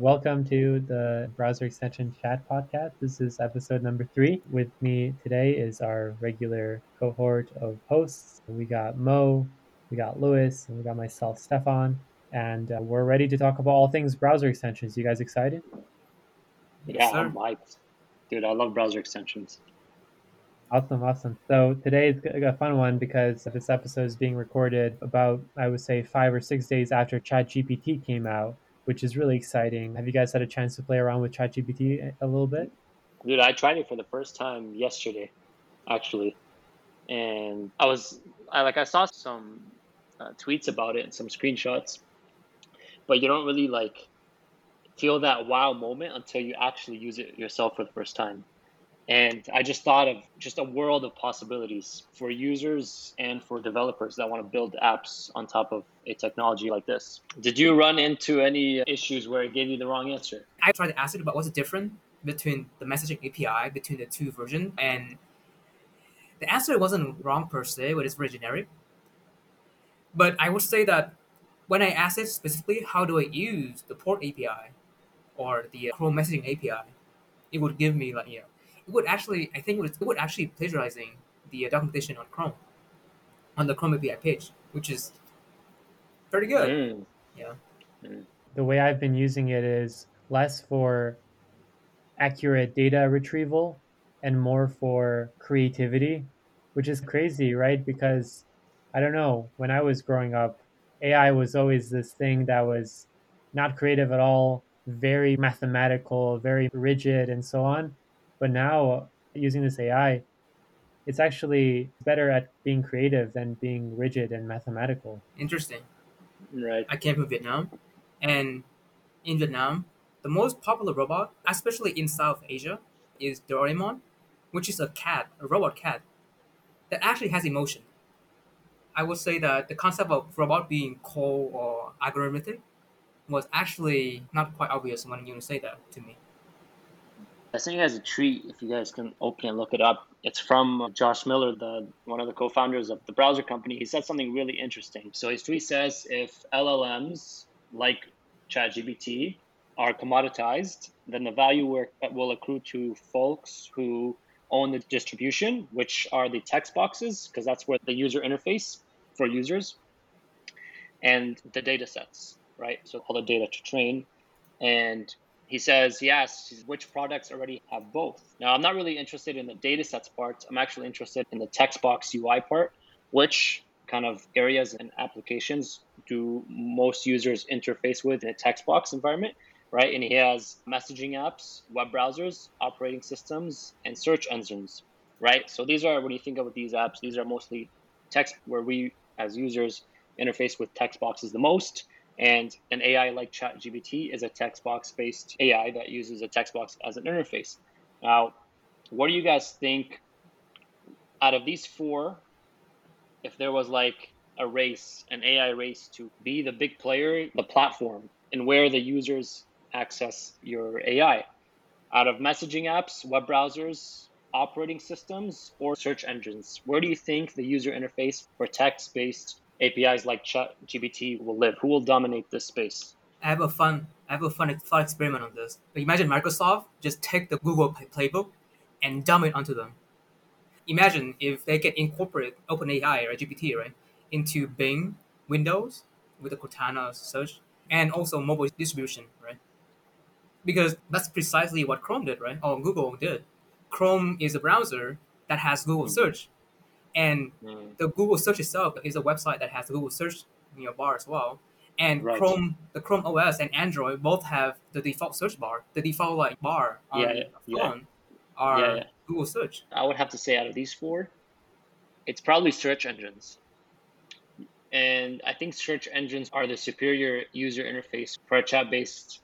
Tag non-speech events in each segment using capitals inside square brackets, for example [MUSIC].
Welcome to the Browser Extension Chat podcast. This is episode number three. With me today is our regular cohort of hosts. We got Mo, we got Lewis, and we got myself, Stefan. And uh, we're ready to talk about all things browser extensions. You guys excited? Yeah, I'm hyped. Dude, I love browser extensions. Awesome, awesome. So today is a fun one because this episode is being recorded about, I would say, five or six days after ChatGPT came out which is really exciting. Have you guys had a chance to play around with ChatGPT a little bit? Dude, I tried it for the first time yesterday, actually, and I was I like I saw some uh, tweets about it and some screenshots, but you don't really like feel that wow moment until you actually use it yourself for the first time. And I just thought of just a world of possibilities for users and for developers that want to build apps on top of a technology like this. Did you run into any issues where it gave you the wrong answer? I tried to ask it about what's the difference between the messaging API between the two versions, and the answer wasn't wrong per se, but it's very generic. But I would say that when I asked it specifically, how do I use the port API or the Chrome messaging API, it would give me like you know it would actually, I think it would, it would actually plagiarizing the uh, documentation on Chrome, on the Chrome API page, which is pretty good. Mm. Yeah. Mm. The way I've been using it is less for accurate data retrieval and more for creativity, which is crazy, right? Because I don't know, when I was growing up, AI was always this thing that was not creative at all, very mathematical, very rigid, and so on. But now using this AI, it's actually better at being creative than being rigid and mathematical. Interesting. Right. I came from Vietnam, and in Vietnam, the most popular robot, especially in South Asia, is Doraemon, which is a cat, a robot cat, that actually has emotion. I would say that the concept of robot being cold or algorithmic was actually not quite obvious when you say that to me. I sent you guys a tweet if you guys can open and look it up. It's from uh, Josh Miller, the one of the co-founders of the browser company. He said something really interesting. So his tweet says if LLMs like ChatGPT are commoditized, then the value work that will accrue to folks who own the distribution, which are the text boxes, because that's where the user interface for users, and the data sets, right? So all the data to train. And he says, yes, which products already have both. Now, I'm not really interested in the data sets part. I'm actually interested in the text box UI part, which kind of areas and applications do most users interface with in a text box environment, right? And he has messaging apps, web browsers, operating systems, and search engines, right? So these are, when you think of these apps, these are mostly text where we as users interface with text boxes the most and an AI like ChatGPT is a text box based AI that uses a text box as an interface. Now, what do you guys think out of these four? If there was like a race, an AI race to be the big player, the platform, and where the users access your AI, out of messaging apps, web browsers, operating systems, or search engines, where do you think the user interface for text based APIs like ChatGPT will live? Who will dominate this space? I have a fun, I have a fun thought experiment on this. But imagine Microsoft just take the Google playbook and dump it onto them. Imagine if they can incorporate OpenAI or GPT right into Bing, Windows with the Cortana search, and also mobile distribution, right? Because that's precisely what Chrome did, right? Or Google did. Chrome is a browser that has Google mm-hmm. search and mm. the Google search itself is a website that has the Google search in your bar as well. And right. Chrome, the Chrome OS and Android both have the default search bar, the default like bar on yeah, yeah, phone yeah. are yeah, Google search. I would have to say out of these four, it's probably search engines. And I think search engines are the superior user interface for a chat based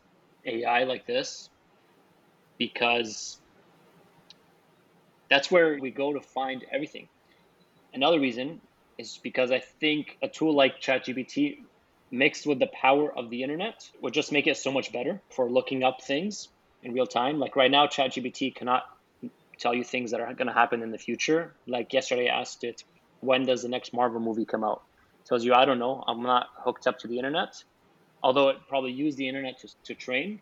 AI like this because that's where we go to find everything. Another reason is because I think a tool like ChatGPT mixed with the power of the internet would just make it so much better for looking up things in real time. Like right now, ChatGPT cannot tell you things that are going to happen in the future. Like yesterday, I asked it, when does the next Marvel movie come out? It tells you, I don't know. I'm not hooked up to the internet. Although it probably used the internet to, to train,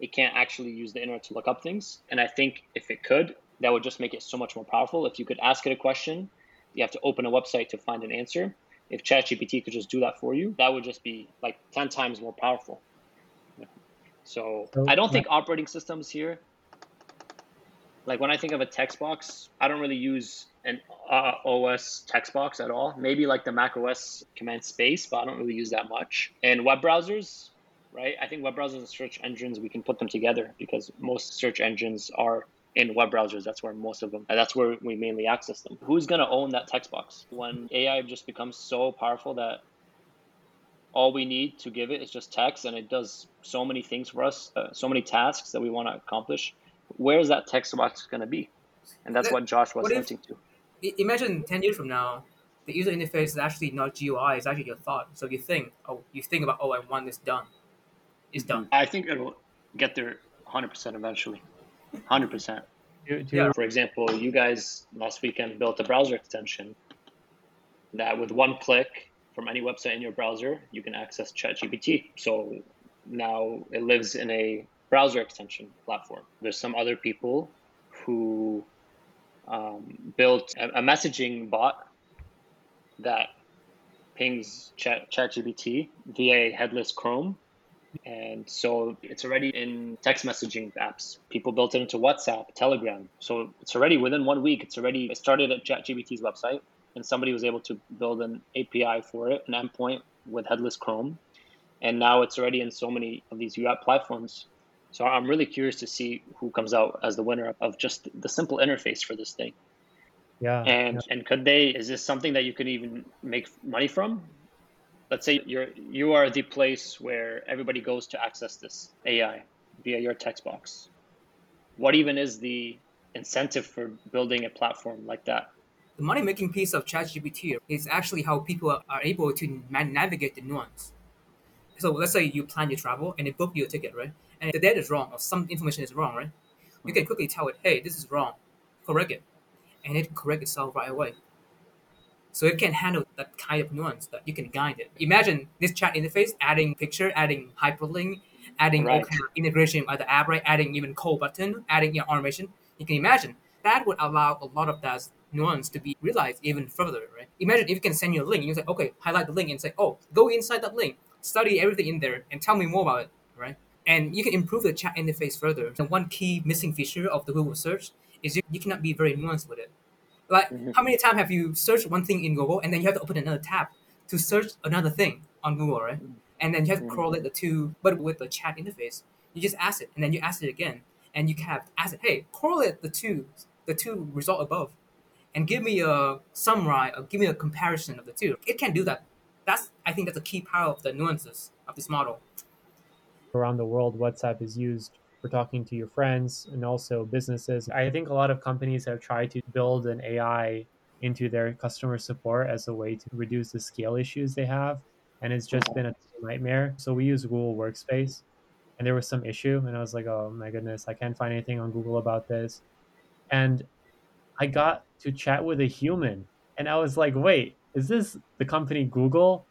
it can't actually use the internet to look up things. And I think if it could, that would just make it so much more powerful. If you could ask it a question, you have to open a website to find an answer. If ChatGPT could just do that for you, that would just be like 10 times more powerful. So, so I don't think operating systems here, like when I think of a text box, I don't really use an uh, OS text box at all. Maybe like the Mac OS command space, but I don't really use that much. And web browsers, right? I think web browsers and search engines, we can put them together because most search engines are in web browsers. That's where most of them, and that's where we mainly access them. Who's going to own that text box when AI just becomes so powerful that all we need to give it is just text and it does so many things for us, uh, so many tasks that we want to accomplish. Where is that text box going to be? And that's that, what Josh was hinting to. Imagine 10 years from now, the user interface is actually not GUI, it's actually your thought. So you think, oh, you think about, oh, I want this done. It's done. I think it'll get there 100% eventually. 100%. Yeah. For example, you guys last weekend built a browser extension that with one click from any website in your browser, you can access ChatGPT. So now it lives in a browser extension platform. There's some other people who um, built a, a, messaging bot that pings Chat ChatGPT via headless Chrome and so it's already in text messaging apps. People built it into WhatsApp, Telegram. So it's already within one week, it's already it started at ChatGPT's website and somebody was able to build an API for it, an endpoint with headless Chrome. And now it's already in so many of these UI platforms. So I'm really curious to see who comes out as the winner of just the simple interface for this thing. Yeah. And yeah. and could they is this something that you could even make money from? Let's say you're you are the place where everybody goes to access this AI via your text box. What even is the incentive for building a platform like that? The money making piece of ChatGPT is actually how people are able to navigate the nuance. So let's say you plan your travel and they book you a ticket, right? And the data is wrong or some information is wrong, right? You can quickly tell it, hey, this is wrong, correct it. And it correct itself right away. So it can handle that kind of nuance that you can guide it. Imagine this chat interface adding picture, adding hyperlink, adding right. all kind of integration with the app, right? Adding even call button, adding your automation. You can imagine that would allow a lot of that nuance to be realized even further, right? Imagine if you can send you a link, you say, okay, highlight the link and say, oh, go inside that link, study everything in there, and tell me more about it, right? And you can improve the chat interface further. And one key missing feature of the Google search is you, you cannot be very nuanced with it. Like, mm-hmm. how many times have you searched one thing in Google and then you have to open another tab to search another thing on Google, right? Mm-hmm. And then you have to mm-hmm. correlate the two, but with the chat interface, you just ask it, and then you ask it again, and you can have ask it, hey, correlate the two, the two result above, and give me a summary or give me a comparison of the two. It can do that. That's I think that's a key part of the nuances of this model. Around the world, WhatsApp is used for talking to your friends and also businesses. I think a lot of companies have tried to build an AI into their customer support as a way to reduce the scale issues they have. And it's just been a nightmare. So we use Google Workspace and there was some issue. And I was like, oh my goodness, I can't find anything on Google about this. And I got to chat with a human. And I was like, wait, is this the company Google?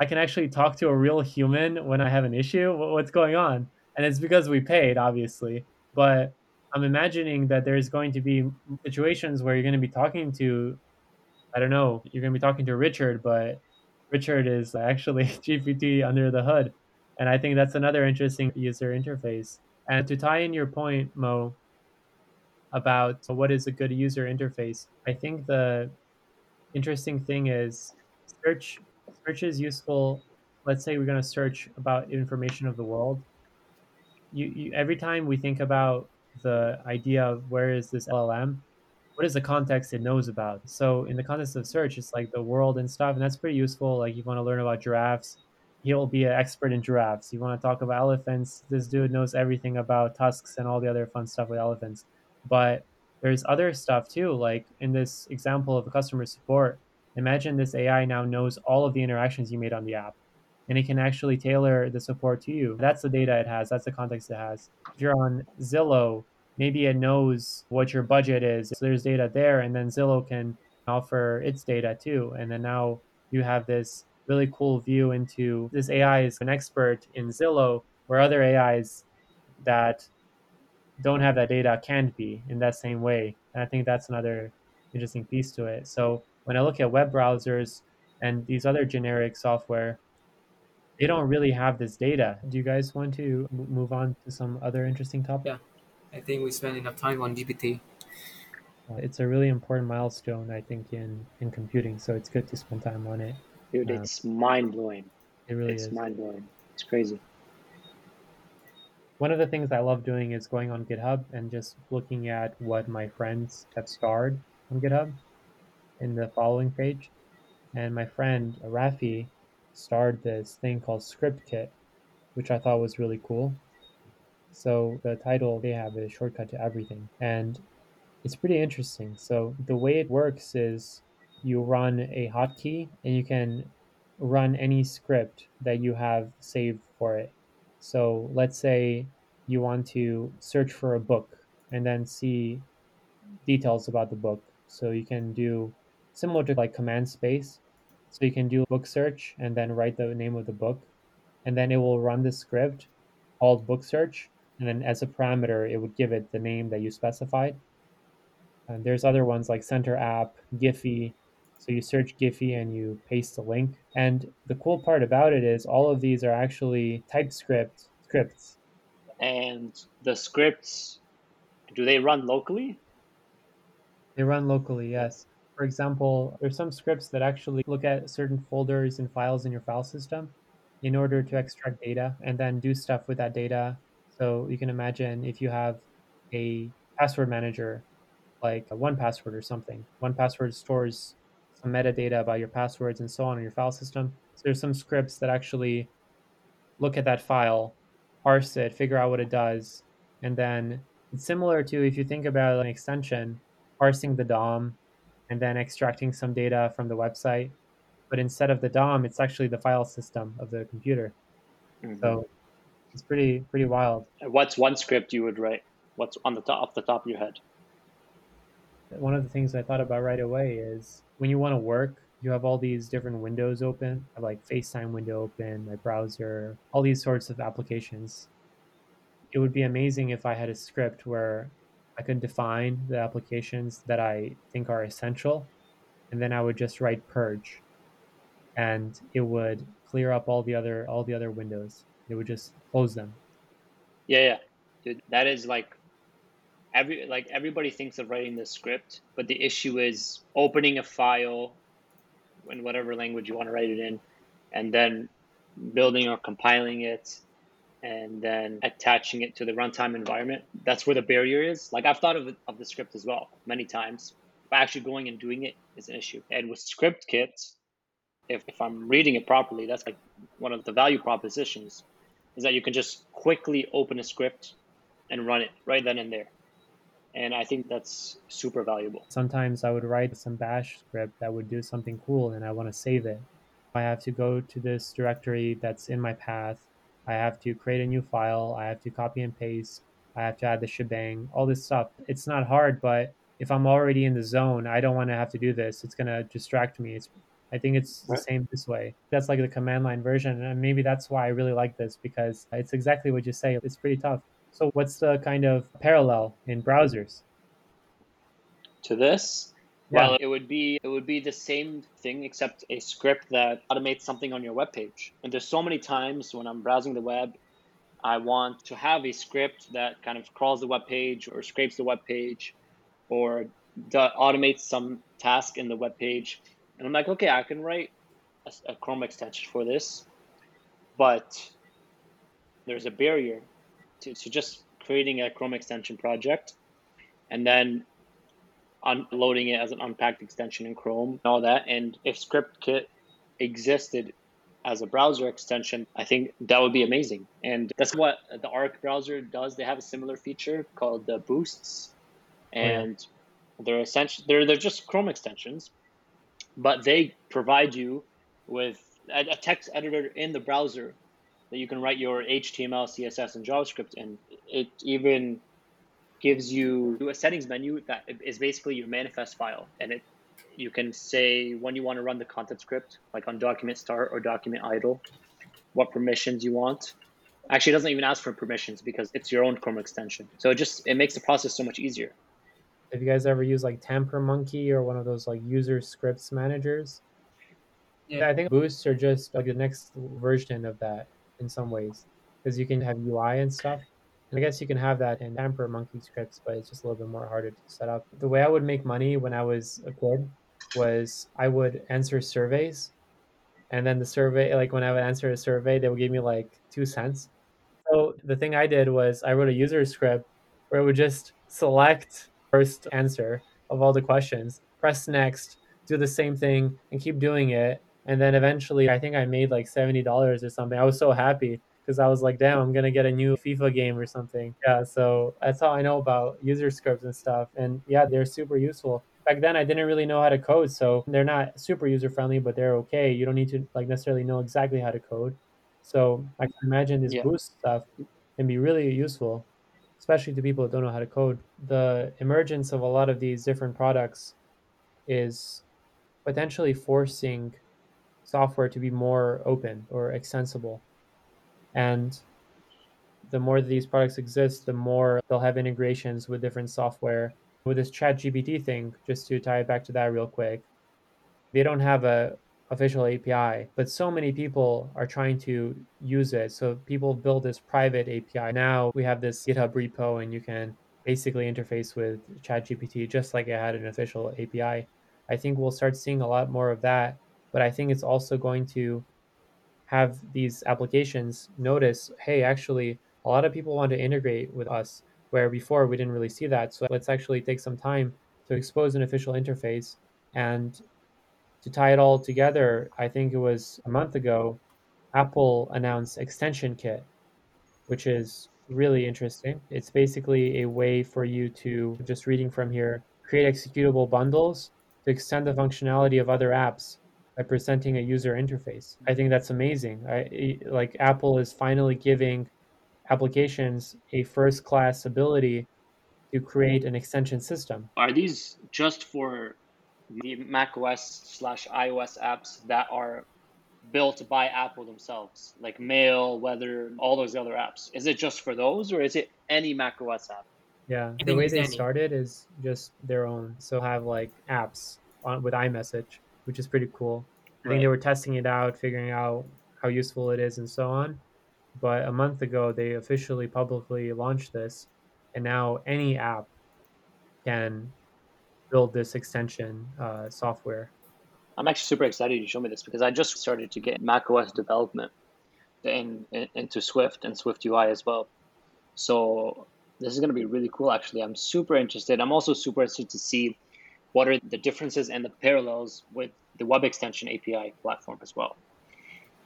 I can actually talk to a real human when I have an issue? What's going on? And it's because we paid, obviously. But I'm imagining that there's going to be situations where you're going to be talking to, I don't know, you're going to be talking to Richard, but Richard is actually [LAUGHS] GPT under the hood. And I think that's another interesting user interface. And to tie in your point, Mo, about what is a good user interface, I think the interesting thing is search search is useful. Let's say we're going to search about information of the world you, you every time we think about the idea of where is this LLM, what is the context it knows about? So in the context of search, it's like the world and stuff, and that's pretty useful. Like you want to learn about giraffes, he'll be an expert in giraffes. You want to talk about elephants, this dude knows everything about tusks and all the other fun stuff with elephants. But there's other stuff too, like in this example of customer support. Imagine this AI now knows all of the interactions you made on the app and it can actually tailor the support to you. That's the data it has, that's the context it has. If you're on Zillow, maybe it knows what your budget is. So there's data there, and then Zillow can offer its data too. And then now you have this really cool view into this AI is an expert in Zillow, where other AIs that don't have that data can't be in that same way. And I think that's another interesting piece to it. So when I look at web browsers and these other generic software, they don't really have this data. Do you guys want to move on to some other interesting topic? Yeah, I think we spent enough time on GPT. Uh, it's a really important milestone, I think, in in computing. So it's good to spend time on it. Dude, um, it's mind blowing. It really it's is. mind blowing. It's crazy. One of the things I love doing is going on GitHub and just looking at what my friends have starred on GitHub in the following page. And my friend Rafi starred this thing called ScriptKit, which I thought was really cool. So the title they have is Shortcut to Everything. And it's pretty interesting. So the way it works is you run a hotkey and you can run any script that you have saved for it. So let's say you want to search for a book and then see details about the book. So you can do similar to like command space. So you can do book search and then write the name of the book. And then it will run the script called book search. And then as a parameter, it would give it the name that you specified. And there's other ones like Center App, Giphy. So you search Giphy and you paste the link. And the cool part about it is all of these are actually TypeScript scripts. And the scripts, do they run locally? They run locally, yes. For example, there's some scripts that actually look at certain folders and files in your file system in order to extract data and then do stuff with that data. So you can imagine if you have a password manager like 1Password or something. 1Password stores some metadata about your passwords and so on in your file system. So there's some scripts that actually look at that file, parse it, figure out what it does, and then it's similar to if you think about an extension, parsing the DOM and then extracting some data from the website. But instead of the DOM, it's actually the file system of the computer. Mm-hmm. So it's pretty pretty wild. What's one script you would write? What's on the top off the top of your head? One of the things I thought about right away is when you want to work, you have all these different windows open, like FaceTime window open, my browser, all these sorts of applications. It would be amazing if I had a script where I could define the applications that I think are essential, and then I would just write purge, and it would clear up all the other all the other windows. It would just close them. Yeah, yeah, dude, that is like every like everybody thinks of writing the script, but the issue is opening a file in whatever language you want to write it in, and then building or compiling it, and then attaching it to the runtime environment. That's where the barrier is. Like I've thought of, of the script as well many times, but actually going and doing it is an issue. And with script kits, if, if I'm reading it properly, that's like one of the value propositions is that you can just quickly open a script and run it right then and there. And I think that's super valuable. Sometimes I would write some bash script that would do something cool and I want to save it. I have to go to this directory that's in my path. I have to create a new file. I have to copy and paste. I have to add the shebang, all this stuff. It's not hard, but if I'm already in the zone, I don't want to have to do this. It's going to distract me. It's I think it's the same this way. That's like the command line version. And maybe that's why I really like this because it's exactly what you say. It's pretty tough. So what's the kind of parallel in browsers? To this? Yeah. Well, it would be it would be the same thing except a script that automates something on your web page. And there's so many times when I'm browsing the web, I want to have a script that kind of crawls the web page or scrapes the web page or automates some task in the web page. And I'm like, okay, I can write a, a Chrome extension for this, but there's a barrier to, to just creating a Chrome extension project and then unloading it as an unpacked extension in Chrome and all that. And if ScriptKit existed as a browser extension, I think that would be amazing. And that's what the Arc browser does. They have a similar feature called the boosts, and oh, yeah. they're essentially they're they're just Chrome extensions, but they provide you with a, a text editor in the browser that you can write your HTML, CSS, and JavaScript in. It even gives you a settings menu that is basically your manifest file, and it you can say when you want to run the content script, like on document start or document idle, what permissions you want, Actually, it doesn't even ask for permissions because it's your own Chrome extension. So it just it makes the process so much easier. Have you guys ever used like Tampermonkey or one of those like user scripts managers? Yeah, I think boosts are just like the next version of that in some ways because you can have UI and stuff. And I guess you can have that in Tampermonkey scripts, but it's just a little bit more harder to set up. The way I would make money when I was a kid was I would answer surveys, and then the survey, like when I would answer a survey, they would give me like two cents. So the thing I did was I wrote a user script where it would just select first answer of all the questions, press next, do the same thing, and keep doing it. And then eventually, I think I made like seventy dollars or something. I was so happy because I was like, damn, I'm gonna get a new FIFA game or something. Yeah, so that's all I know about user scripts and stuff. And yeah, they're super useful. Back then, I didn't really know how to code, so they're not super user friendly, but they're okay. You don't need to like necessarily know exactly how to code. So I can imagine this Yeah. boost stuff can be really useful, especially to people who don't know how to code. The emergence of a lot of these different products is potentially forcing software to be more open or extensible. And the more these products exist, the more they'll have integrations with different software. With this chat GPT thing, just to tie it back to that real quick, they don't have a official API, but so many people are trying to use it. So people build this private API. Now we have this GitHub repo and you can basically interface with ChatGPT just like it had an official API. I think we'll start seeing a lot more of that, but I think it's also going to have these applications notice, hey, actually, a lot of people want to integrate with us, where before we didn't really see that. So let's actually take some time to expose an official interface and to tie it all together. I think it was a month ago, Apple announced Extension Kit, which is really interesting. It's basically a way for you to, just reading from here, create executable bundles to extend the functionality of other apps by presenting a user interface. I think that's amazing. I, like Apple is finally giving applications a first class ability to create an extension system. Are these just for the Mac OS slash iOS apps that are built by Apple themselves, like Mail, Weather, all those other apps? Is it just for those, or is it any Mac OS app? Yeah, the way they any. started is just their own. So have like apps on with iMessage, which is pretty cool. I think they were testing it out, figuring out how useful it is, and so on. But a month ago, they officially publicly launched this, and now any app can build this extension uh, software. I'm actually super excited you show me this because I just started to get Mac OS development in, in, into Swift and Swift UI as well. So this is going to be really cool. Actually, I'm super interested. I'm also super interested to see what are the differences and the parallels with the web extension API platform as well.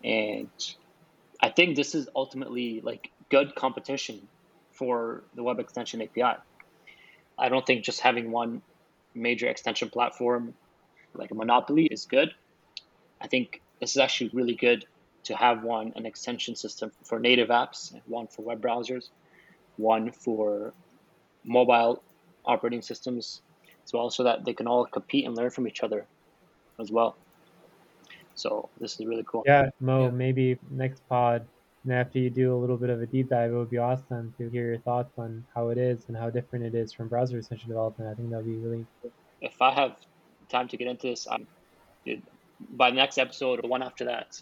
And I think this is ultimately like good competition for the web extension API. I don't think just having one major extension platform like a monopoly is good. I think this is actually really good to have one an extension system for native apps, one for web browsers, one for mobile operating systems as well, so that they can all compete and learn from each other as well. So this is really cool. Yeah, Mo, Yeah. maybe next pod, and after you do a little bit of a deep dive, it would be awesome to hear your thoughts on how it is and how different it is from browser extension development. I think that'd be really If I have time to get into this, I'm, dude, by the next episode or the one after that,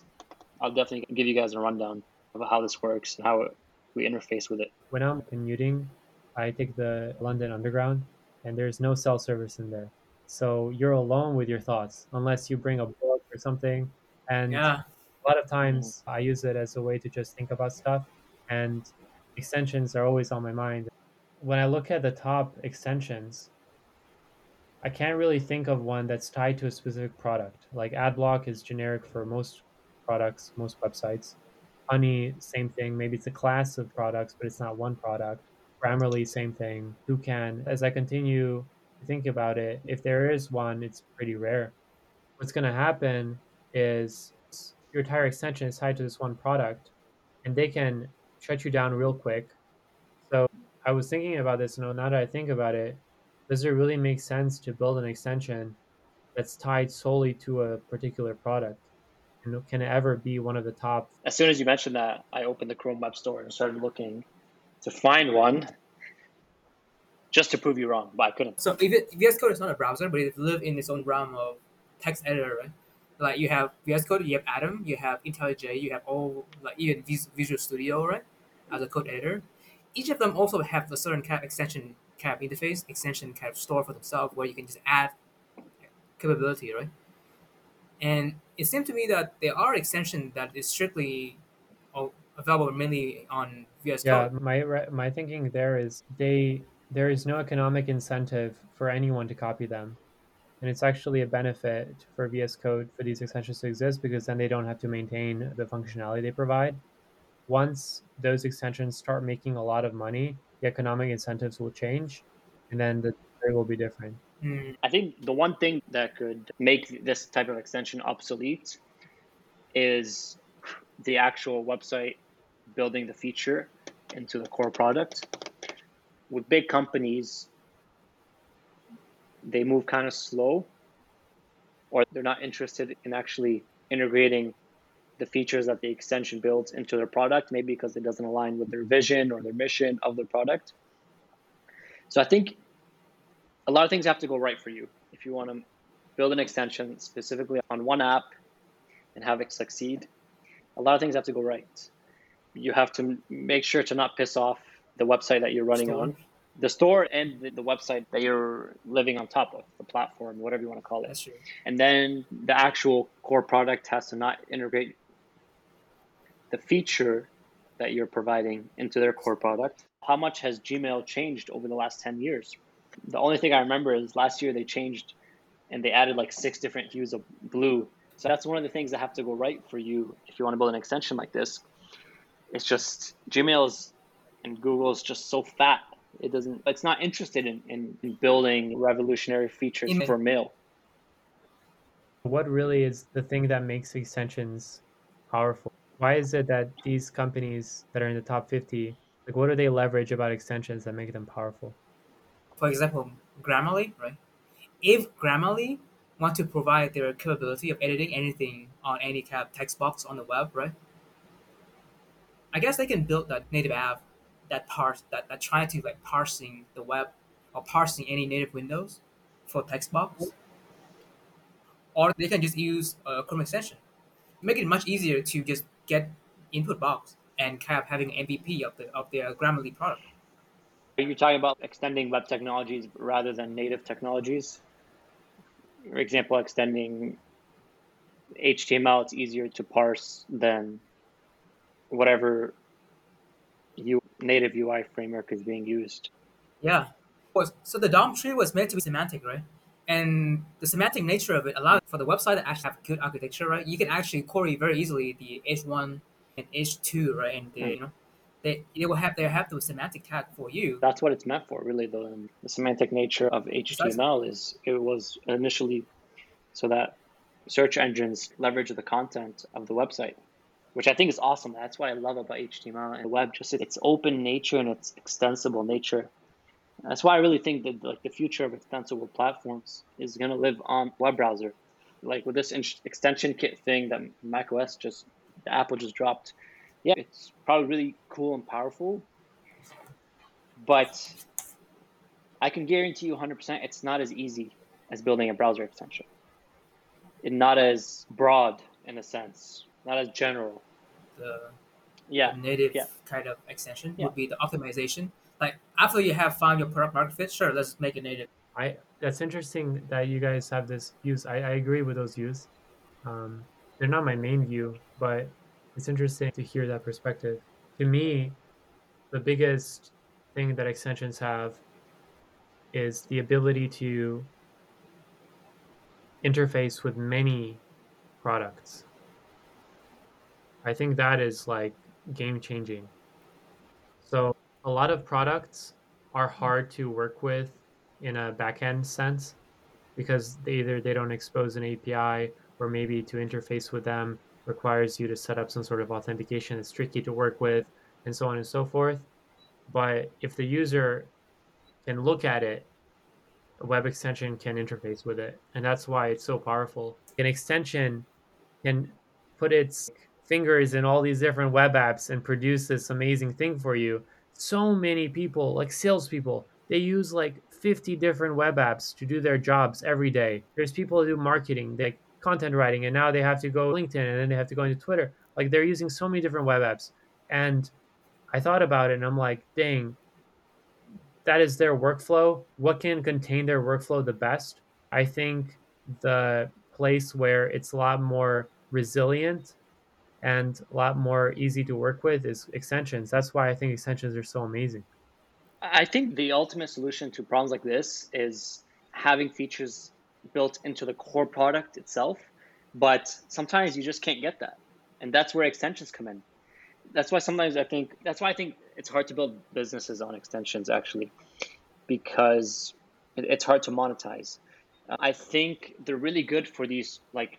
I'll definitely give you guys a rundown of how this works and how it, we interface with it. when I'm commuting, I take the London Underground, and there's no cell service in there. So you're alone with your thoughts, unless you bring a book or something. And Yeah. a lot of times I use it as a way to just think about stuff, and extensions are always on my mind. When I look at the top extensions, I can't really think of one that's tied to a specific product. Like AdBlock is generic for most products, most websites. Honey, same thing. Maybe it's a class of products, but it's not one product. Grammarly, same thing. Toucan. As I continue to think about it, if there is one, it's pretty rare. What's going to happen is your entire extension is tied to this one product, and they can shut you down real quick. So I was thinking about this, and now that I think about it, does it really make sense to build an extension that's tied solely to a particular product? And can, can ever be one of the top. As soon as you mentioned that, I opened the Chrome Web Store and started looking to find one just to prove you wrong, but I couldn't. So if, it, VS Code is not a browser, but it lives in its own realm of text editor, right? Like you have VS Code, you have Atom, you have IntelliJ, you have all like even Visual Studio, right? As a code editor, each of them also have a certain kind of extension kind of interface, extension kind of store for themselves, where you can just add capability, right? And it seemed to me that there are extensions that is strictly available mainly on VS Code. Yeah, Code. my my thinking there is they there is no economic incentive for anyone to copy them. And it's actually a benefit for VS Code for these extensions to exist because then they don't have to maintain the functionality they provide. Once those extensions start making a lot of money, the economic incentives will change and then the story will be different. Mm, I think the one thing that could make this type of extension obsolete is the actual website building the feature into the core product. With big companies, they move kind of slow or they're not interested in actually integrating the features that the extension builds into their product, maybe because it doesn't align with their vision or their mission of their product. So I think a lot of things have to go right for you if you want to build an extension specifically on one app and have it succeed. A lot of things have to go right. You have to make sure to not piss off the website that you're running Store. on, the store, and the, the website that you're living on top of, the platform, whatever you want to call it. that's true. And then the actual core product has to not integrate the feature that you're providing into their core product. How much has Gmail changed over the last 10 years? The only thing I remember is last year they changed and they added like six different hues of blue. So that's one of the things that have to go right for you if you want to build an extension like this. It's just Gmail's and Google's just so fat. It doesn't it's not interested in, in, in building revolutionary features Email. for mail. What really is the thing that makes extensions powerful? Why is it that these companies that are in the top 50, like what do they leverage about extensions that make them powerful? For example, Grammarly, right? If Grammarly want to provide their capability of editing anything on any kind text box on the web, right? I guess they can build that native app that parse that, that try to like parsing the web or parsing any native windows for text box. Or they can just use a Chrome extension. Make it much easier to just get input box and kind of having MVP of the of their Grammarly product. Are you talking about extending web technologies rather than native technologies? For example, extending HTML, it's easier to parse than whatever you, native UI framework is being used. Yeah. So the DOM tree was meant to be semantic, right? And the semantic nature of it allowed for the website to actually have good architecture, right? You can actually query very easily the H1 and H2, right? And the, Hmm. you know, they they will have they have the semantic tag for you. That's what it's meant for, really. The, the semantic nature of HTML is it was initially so that search engines leverage the content of the website, which I think is awesome. That's what I love about HTML and the web, just its open nature and its extensible nature. That's why I really think that like the future of extensible platforms is going to live on web browser. Like with this in- extension kit thing that macOS just the Apple just dropped. Yeah, it's probably really cool and powerful, but I can guarantee you 100% it's not as easy as building a browser extension. It's not as broad in a sense, not as general. The Yeah, native yeah. kind of extension Yeah. would be the optimization. Like after you have found your product market fit, sure, let's make it native. I that's interesting that you guys have this views. I, I agree with those views. Um, they're not my main view, but it's interesting to hear that perspective. To me, the biggest thing that extensions have is the ability to interface with many products. I think that is like game changing. So a lot of products are hard to work with in a backend sense because they either they don't expose an API or maybe to interface with them requires you to set up some sort of authentication that's tricky to work with and so on and so forth. But if the user can look at it, a web extension can interface with it. And that's why it's so powerful. An extension can put its fingers in all these different web apps and produce this amazing thing for you. So many people, like salespeople, they use like 50 different web apps to do their jobs every day. There's people who do marketing, like content writing, and now they have to go LinkedIn and then they have to go into Twitter. Like they're using so many different web apps. And I thought about it and I'm like, dang, that is their workflow. What can contain their workflow the best? I think the place where it's a lot more resilient and a lot more easy to work with is extensions. That's why I think extensions are so amazing. I think the ultimate solution to problems like this is having features built into the core product itself, but sometimes you just can't get that. And that's where extensions come in. That's why sometimes I think that's why I think it's hard to build businesses on extensions actually because it's hard to monetize. I think they're really good for these like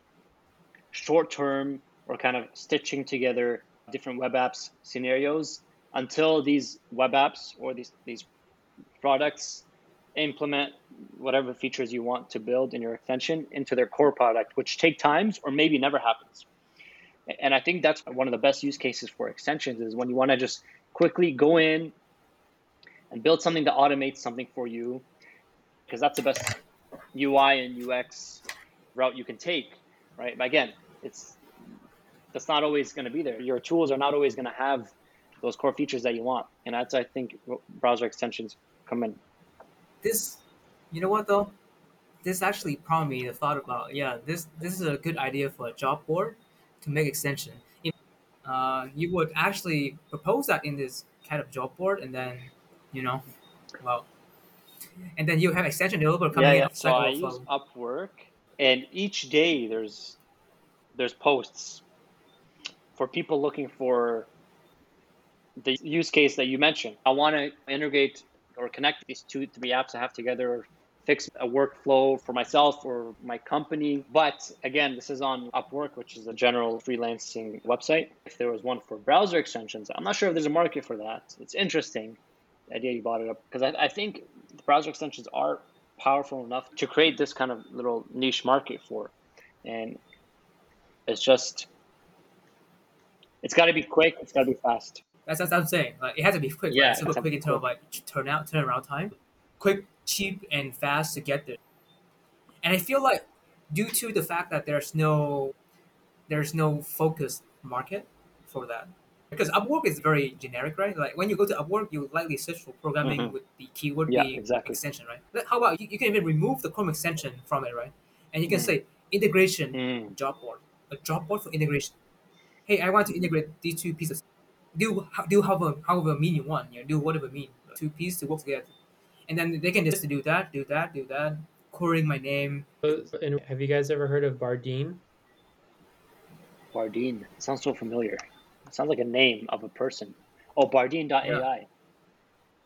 short term or kind of stitching together different web apps scenarios until these web apps or these these products implement whatever features you want to build in your extension into their core product, which take times or maybe never happens. And I think that's one of the best use cases for extensions is when you want to just quickly go in and build something that automates something for you, because that's the best UI and UX route you can take, right? But again, it's that's not always going to be there. Your tools are not always going to have those core features that you want, and that's I think browser extensions come in. This, you know what though, this actually prompted me to thought about yeah this this is a good idea for a job board to make extension. Uh, you would actually propose that in this kind of job board, and then you know, well, and then you have extension developer coming yeah, in. Yeah. So I use Upwork, and each day there's there's posts for people looking for the use case that you mentioned. I want to integrate or connect these two, three apps I have together, fix a workflow for myself or my company. But again, this is on Upwork, which is a general freelancing website. If there was one for browser extensions, I'm not sure if there's a market for that. It's interesting, the idea you brought it up, because I, I think browser extensions are powerful enough to create this kind of little niche market for. And it's just, it's got to be quick, it's got to be fast. That's, that's what I'm saying. Like, it has to be quick, Yeah, right? super quick in terms of like turn out turnaround time, quick, cheap, and fast to get there. And I feel like due to the fact that there's no there's no focused market for that. Because Upwork is very generic, right? Like when you go to Upwork, you likely search for programming Mhm. with the keyword Yeah, being exactly. extension, right? But how about you, you can even remove the Chrome extension from it, right? And you can Mm. say integration Mm. job board, a job board for integration. Hey, I want to integrate these two pieces. Do do however however mean you want. You know, do whatever mean two pieces to work together, and then they can just do that, do that, do that, querying my name. And have you guys ever heard of Bardeen? Bardeen. Sounds so familiar. It sounds like a name of a person. Oh, Bardeen.ai.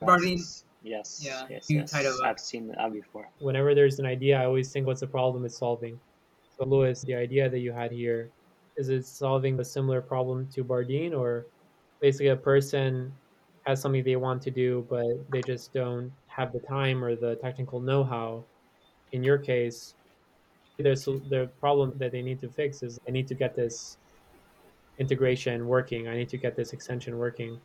Bardeen. Yes. Yes. Yeah, Yes. you yes. kind of, uh, I've seen that before. Whenever there's an idea, I always think, what's the problem it's solving? So, Louis, the idea that you had here, is it solving a similar problem to Bardeen, or basically a person has something they want to do, but they just don't have the time or the technical know-how? In your case, there's the problem that they need to fix is I need to get this integration working. I need to get this extension working.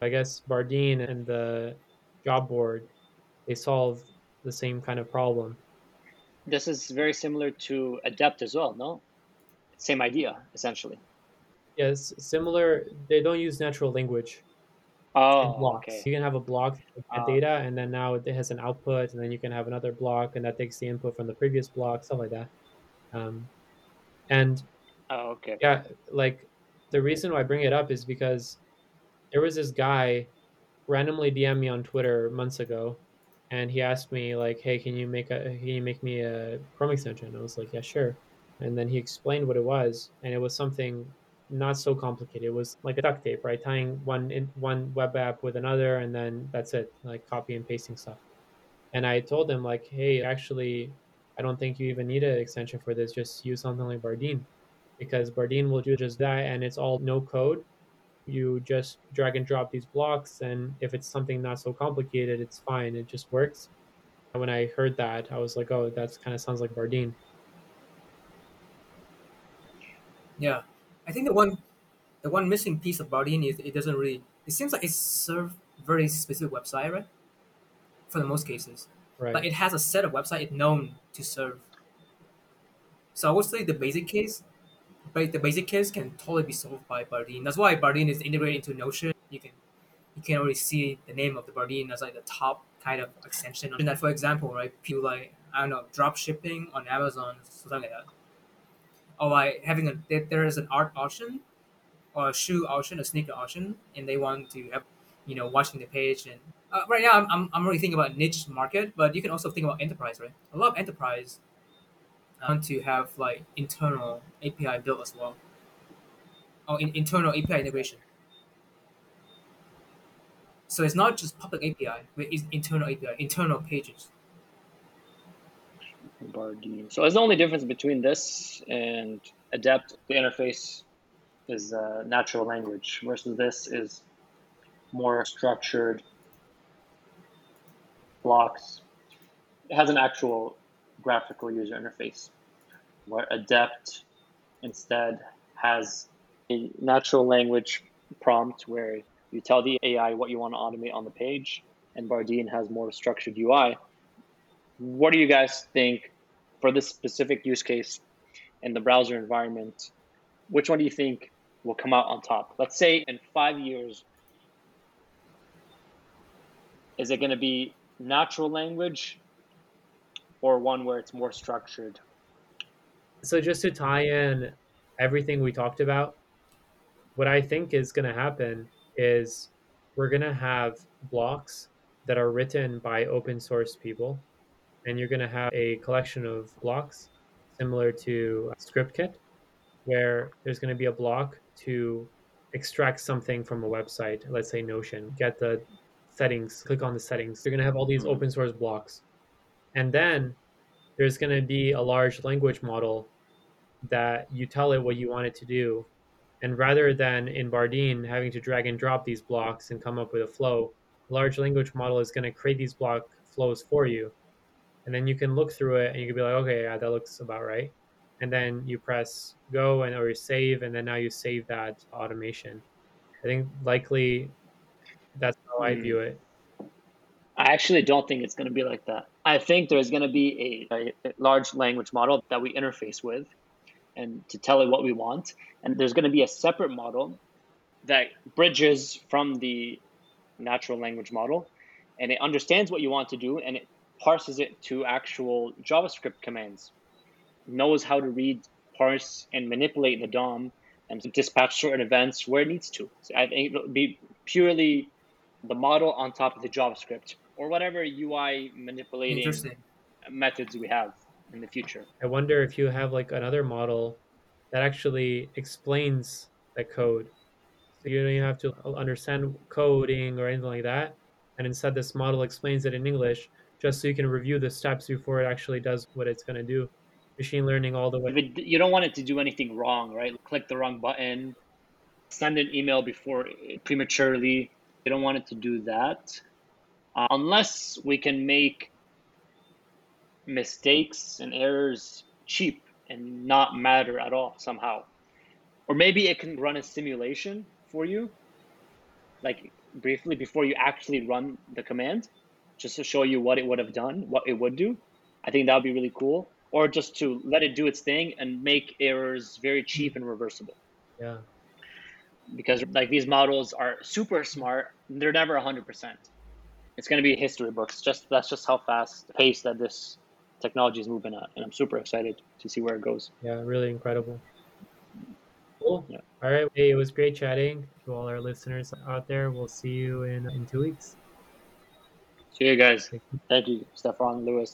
I guess Bardeen and the job board they solve the same kind of problem. This is very similar to Adept as well, no? Same idea, essentially. Yes, similar. They don't use natural language Oh, blocks. okay. You can have a block that Ah. data, and then now it has an output, and then you can have another block, and that takes the input from the previous block, stuff like that. Um, and Oh, okay. yeah, like the reason why I bring it up is because there was this guy randomly DM me on Twitter months ago, and he asked me like, "Hey, can you make a can you make me a Chrome extension?" I was like, "Yeah, sure." And then he explained what it was, and it was something not so complicated. It was like a duct tape, right? Tying one in, one web app with another, and then that's it, like copy and pasting stuff. And I told him like, "Hey, actually, I don't think you even need an extension for this. Just use something like Bardeen." because Bardeen will do just that and it's all no code. You just drag and drop these blocks, and if it's something not so complicated, it's fine. It just works. And when I heard that, I was like, oh, that kind of sounds like Bardeen. Yeah, I think the one the one missing piece of Bardeen is it doesn't really. It seems like it serves very specific website, right? For the most cases, Right. but it has a set of website it known to serve. So I would say the basic case, but the basic case can totally be solved by Bardeen. That's why Bardeen is integrated into Notion. You can you can already see the name of the Bardeen as like the top kind of extension. And that, for example, right, people like I don't know, drop shipping on Amazon, something like that. Or like having a there, there is an art auction, or a shoe auction, a sneaker auction, and they want to have you know watching the page and uh, right now I'm, I'm, I'm really thinking about niche market, but you can also think about enterprise, right? A lot of enterprise want to have like internal API built as well, or in, internal API integration. So it's not just public API, but it's internal API, internal pages. So is the only difference between this and Adept, the interface is uh, natural language versus this is more structured blocks. It has an actual graphical user interface where Adept instead has a natural language prompt where you tell the AI what you want to automate on the page, and Bardeen has more structured UI. What do you guys think for this specific use case in the browser environment? Which one do you think will come out on top? Let's say in five years, is it going to be natural language or one where it's more structured? So just to tie in everything we talked about, what I think is going to happen is we're going to have blocks that are written by open source people, and you're going to have a collection of blocks similar to ScriptKit, where there's going to be a block to extract something from a website, let's say Notion, get the settings, click on the settings. You're going to have all these hmm. open source blocks. And then there's going to be a large language model that you tell it what you want it to do. And rather than in Bardeen having to drag and drop these blocks and come up with a flow, large language model is going to create these block flows for you. And then you can look through it and you can be like, okay, yeah, that looks about right. And then you press go and or you save, and then now you save that automation. I think likely that's how I Hmm. view it. I actually don't think it's going to be like that. I think there's going to be a, a, a large language model that we interface with and to tell it what we want. And there's going to be a separate model that bridges from the natural language model and it understands what you want to do and it parses it to actual JavaScript commands, knows how to read, parse, and manipulate the DOM and dispatch certain events where it needs to. So I think it'll be purely the model on top of the JavaScript or whatever UI manipulating methods we have in the future. I wonder if you have like another model that actually explains the code. So you don't even have to understand coding or anything like that. And instead, this model explains it in English just so you can review the steps before it actually does what it's going to do. Machine learning all the way. It, you don't want it to do anything wrong, right? Click the wrong button, send an email before prematurely. You don't want it to do that. Uh, unless we can make mistakes and errors cheap and not matter at all somehow. Or maybe it can run a simulation for you, like briefly before you actually run the command, just to show you what it would have done, what it would do. I think that would be really cool. Or just to let it do its thing and make errors very cheap and reversible. Yeah. Because like these models are super smart, they're never 100%. It's going to be history books. Just that's just how fast the pace that this technology is moving at, and I'm super excited to see where it goes. Yeah. Really incredible. Cool. Yeah. All right. Hey, it was great chatting to all our listeners out there. We'll see you in, in two weeks. See you guys. Thank you. Stefan Lewis.